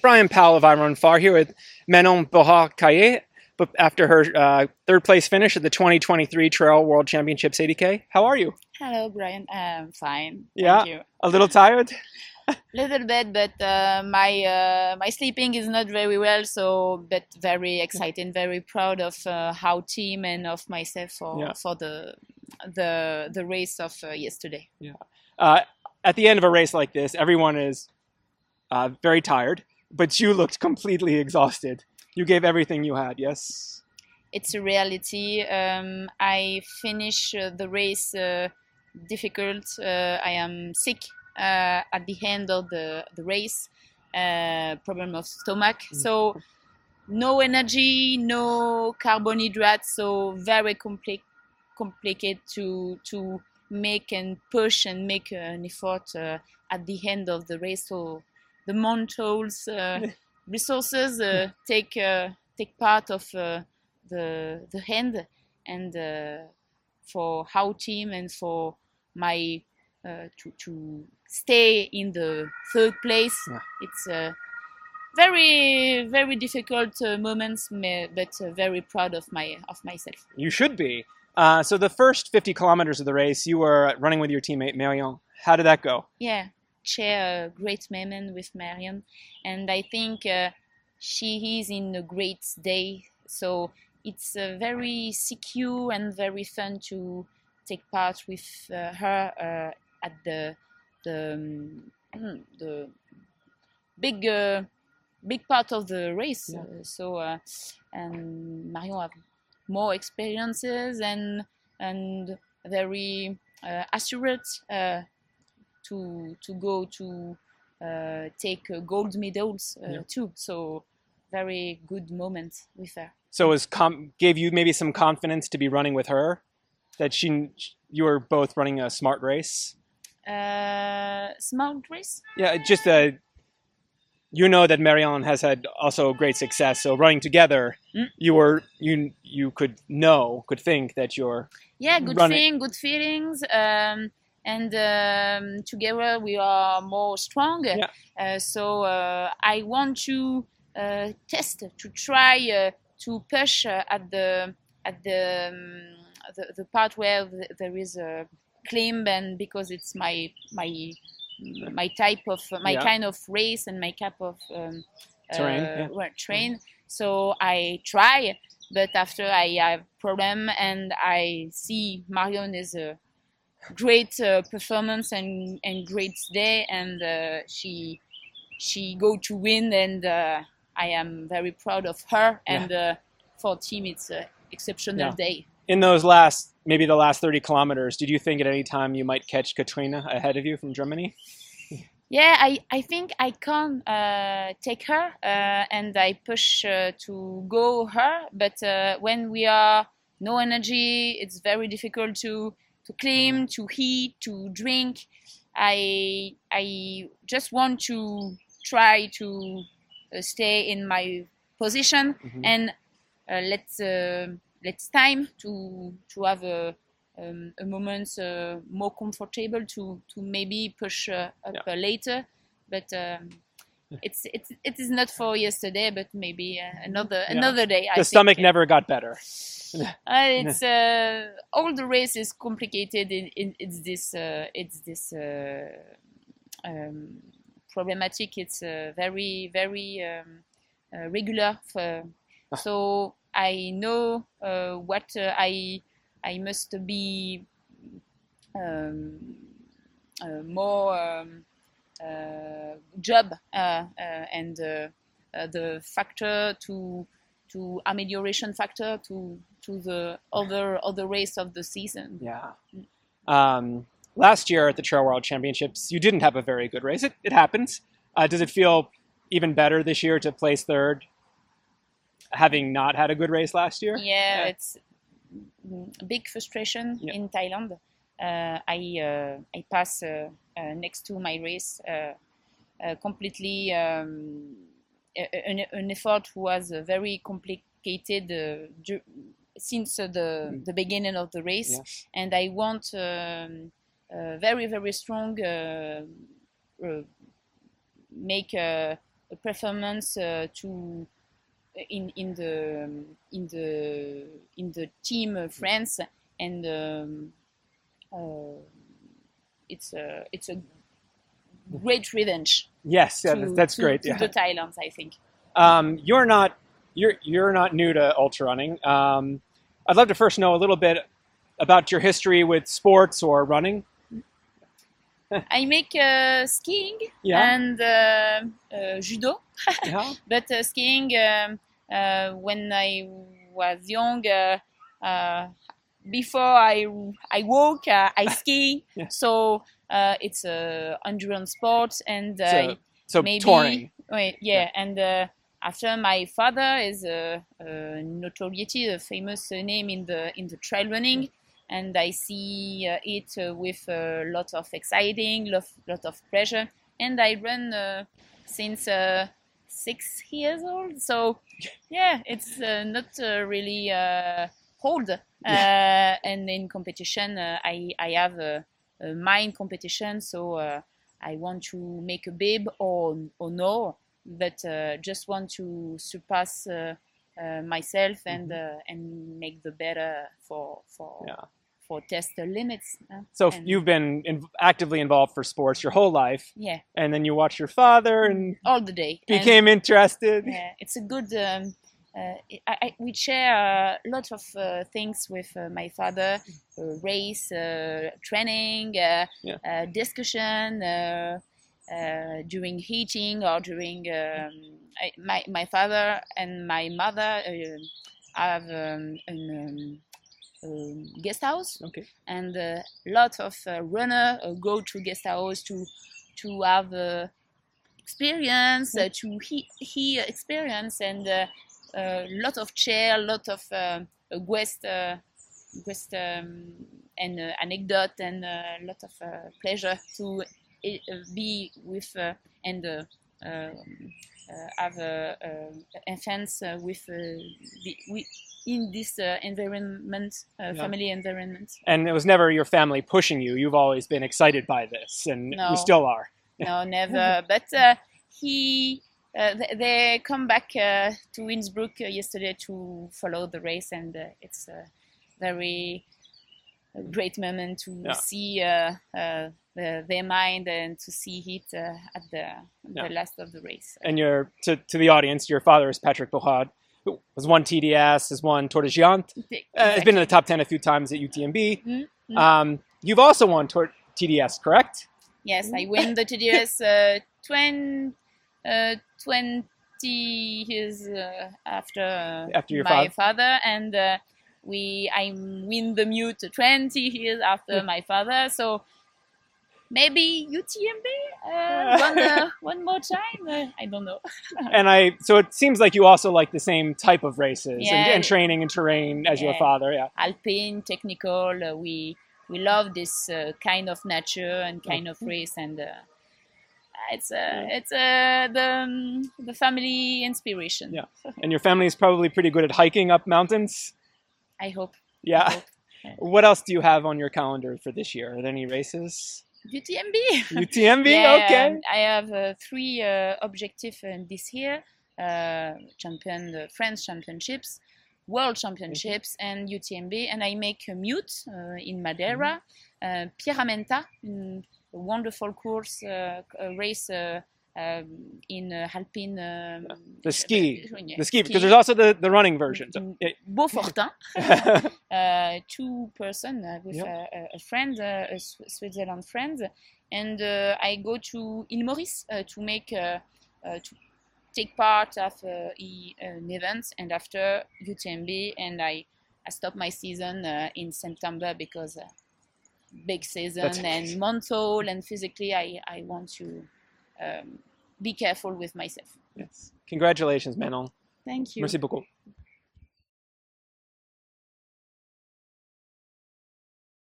Bryon Powell of iRunFar here with Manon Bohard Cailler, but after her uh, third place finish at the 2023 Trail World Championships 80K. How are you? Hello, Brian. I'm fine. Yeah? Thank you. A little tired? A little bit, but uh, my uh, my sleeping is not very well. So, but very excited, very proud of uh, how team and of myself for Yeah. for the the the race of uh, yesterday. Uh, at the end of a race like this, everyone is uh, very tired, but you looked completely exhausted. You gave everything you had, yes? It's a reality. Um, I finish uh, the race uh, difficult. Uh, I am sick uh, at the end of the the race. Uh, problem of stomach. So no energy, no carbohydrates. So very compli- complicated to to make and push and make an effort uh, at the end of the race. So the mentals uh, resources uh, take uh, take part of uh, the the hand and uh, for how team and for my uh, to to stay in the third place. Yeah. It's very very difficult uh, moments, but uh, very proud of my of myself. You should be. Uh, so the first 50 kilometers of the race, you were running with your teammate Marion. How did that go? Yeah, share a great moment with Marion, and I think uh, she is in a great day. So it's uh, very secure and very fun to take part with uh, her uh, at the the um, the big uh, big part of the race. Yeah. So uh, and Marion have more experiences and and very uh, assured uh, to to go to uh, take uh, gold medals uh, Yeah. too. So very good moment with her. So it was com- gave you maybe some confidence to be running with her, that she you were both running a smart race. Uh, smart race. Yeah, just uh, you know that Marion has had also great success. So running together, Mm. you were you you could know could think that you're Yeah, good Running. thing, good feelings. Um, and um, together we are more strong. Yeah. Uh, so uh, I want to uh, test, to try uh, to push uh, at the at the, um, the the part where th- there is a climb, and because it's my my my type of my Yeah. kind of race and my type of um, Terrain, uh, yeah. well, train. So I try, but after I have problem and I see Marion is a great uh, performance and, and great day, and uh, she she go to win, and uh, I am very proud of her. And uh, for team, it's an exceptional Yeah. day. in those last maybe the last 30 kilometers. Did you think at any time you might catch Katrina ahead of you from Germany? Yeah, I, I think I can uh, take her uh, and I push uh, to go her. But uh, when we are no energy, it's very difficult to to climb, to eat, to drink. I I just want to try to uh, stay in my position Mhm. and uh, let's uh, let's time to to have a um, a moment uh, more comfortable to to maybe push uh, up Yeah. uh, later but um, it's it's it is not for yesterday but maybe uh, another Yeah. another day I the think. stomach never got better. Uh, it's uh, all the race is complicated. In, in, it's this uh, it's this uh, um, problematic. It's uh, very very um, uh, regular. For, so I know uh, what uh, I I must be um, uh, more um, uh, job uh, uh, and uh, uh, the factor to to amelioration factor to to the other other race of the season. Yeah. Um, last year at the Trail World Championships, you didn't have a very good race. It, it happens. Uh, does it feel even better this year to place third, having not had a good race last year? Yeah, Yeah. it's a big frustration Yeah. in Thailand. Uh, I uh, I pass uh, uh, next to my race completely. Um, an, an effort was uh, very complicated uh, du- since uh, the Mm. the beginning of the race, Yes. and I want um, uh, very very strong uh, uh, make uh, a performance uh, to in in the in the in the team uh, France and um, uh, it's a it's a great revenge. Yes, yeah, to- that's to- great. To Yeah. the Thailands, I think. Um, you're not you're you're not new to ultra running. Um, I'd love to first know a little bit about your history with sports or running. I make uh, skiing Yeah. and uh, uh, judo, Yeah. but uh, skiing um, uh, when I was young. Uh, uh, before I I walk, uh, I ski. Yeah. So uh, it's a endurance sport, and uh, So, so maybe touring. Wait, yeah, and uh, after my father is a, a notoriety, a famous uh, name in the in the trail running, and I see uh, it uh, with a lot of exciting, lot, lot of pleasure, and I run uh, since uh, six years old. So yeah, it's uh, not uh, really uh, old. Uh, and in competition, uh, I I have a, a competition, so. Uh, I want to make a bib or or no, but uh, just want to surpass uh, uh, myself and uh, and make the better for for Yeah. for test the limits. uh, So and- you've been in, actively involved for sports your whole life, yeah, and then you watch your father and all the day. And, became interested. yeah, it's a good. Um, uh, I, I, we share a lot of uh, things with uh, my father: uh, race, uh, training, uh, Yeah. uh, discussion uh, uh, during heating or during. Um, I, my my father and my mother uh, have um, an um, um, guest house Okay. and a lot of uh, runner uh, go to guest house to to have uh, experience uh, to he, he experience and a uh, lot of chair a lot of uh, guest uh, guest um, and uh, anecdote and a lot of uh, pleasure to uh, be with uh, and uh, um, uh, have infants uh, with, uh, the, with in this uh, environment, uh, Yeah. family environment. And it was never your family pushing you. You've always been excited by this, and No. you still are. No, never. But uh, he, uh, th- they come back uh, to Innsbruck uh, yesterday to follow the race, and uh, it's a very great moment to Yeah. see uh, uh, the, their mind and to see it uh, at the, Yeah. the last of the race. And your to, to the audience, your father is Patrick who has won TDS, has won Tor des Géants, uh, has been in the top ten a few times at UTMB. Mhm, mhm. Um, you've also won Tour TDS, correct? Yes, I win the TDS uh, 20, uh, 20 years uh, after, uh, After your my fath- father, and uh, we I win the MIUT 20 years after my father. So maybe UTMB uh, one, uh, one more time. Uh, I don't know. And I so it seems like you also like the same type of races and, Yeah. and training and terrain as your father. Yeah. Alpine, technical. Uh, we we love this uh, kind of nature and kind of race, and uh, it's uh, it's a the um, the family inspiration. Yeah. And your family is probably pretty good at hiking up mountains. I hope. Yeah. I hope. What else do you have on your calendar for this year? Are there any races? UTMB. UTMB. yeah, okay. um, I have uh, three uh, objectives uh, this year: uh, champion, the French championships, World Championships, and UTMB. And I make a MIUT uh, in Madeira, uh, Pierra Menta, mm, a wonderful course uh, a race uh, um, in uh, Alpine. Um, The ski. yeah, The ski because there's also the, the running version. So, Mm. Beaufortain. uh, two person uh, with Yeah. a, a- a friend, uh, a Sw- Switzerland friend, and uh, I go to Île Maurice uh, to make uh, uh, to take part of uh, e- an event, and after UTMB, and I I stop my season uh, in September because uh, big season That's- and mental and physically I I want to um, be careful with myself. yes. Congratulations, Manon. Thank you. Merci beaucoup.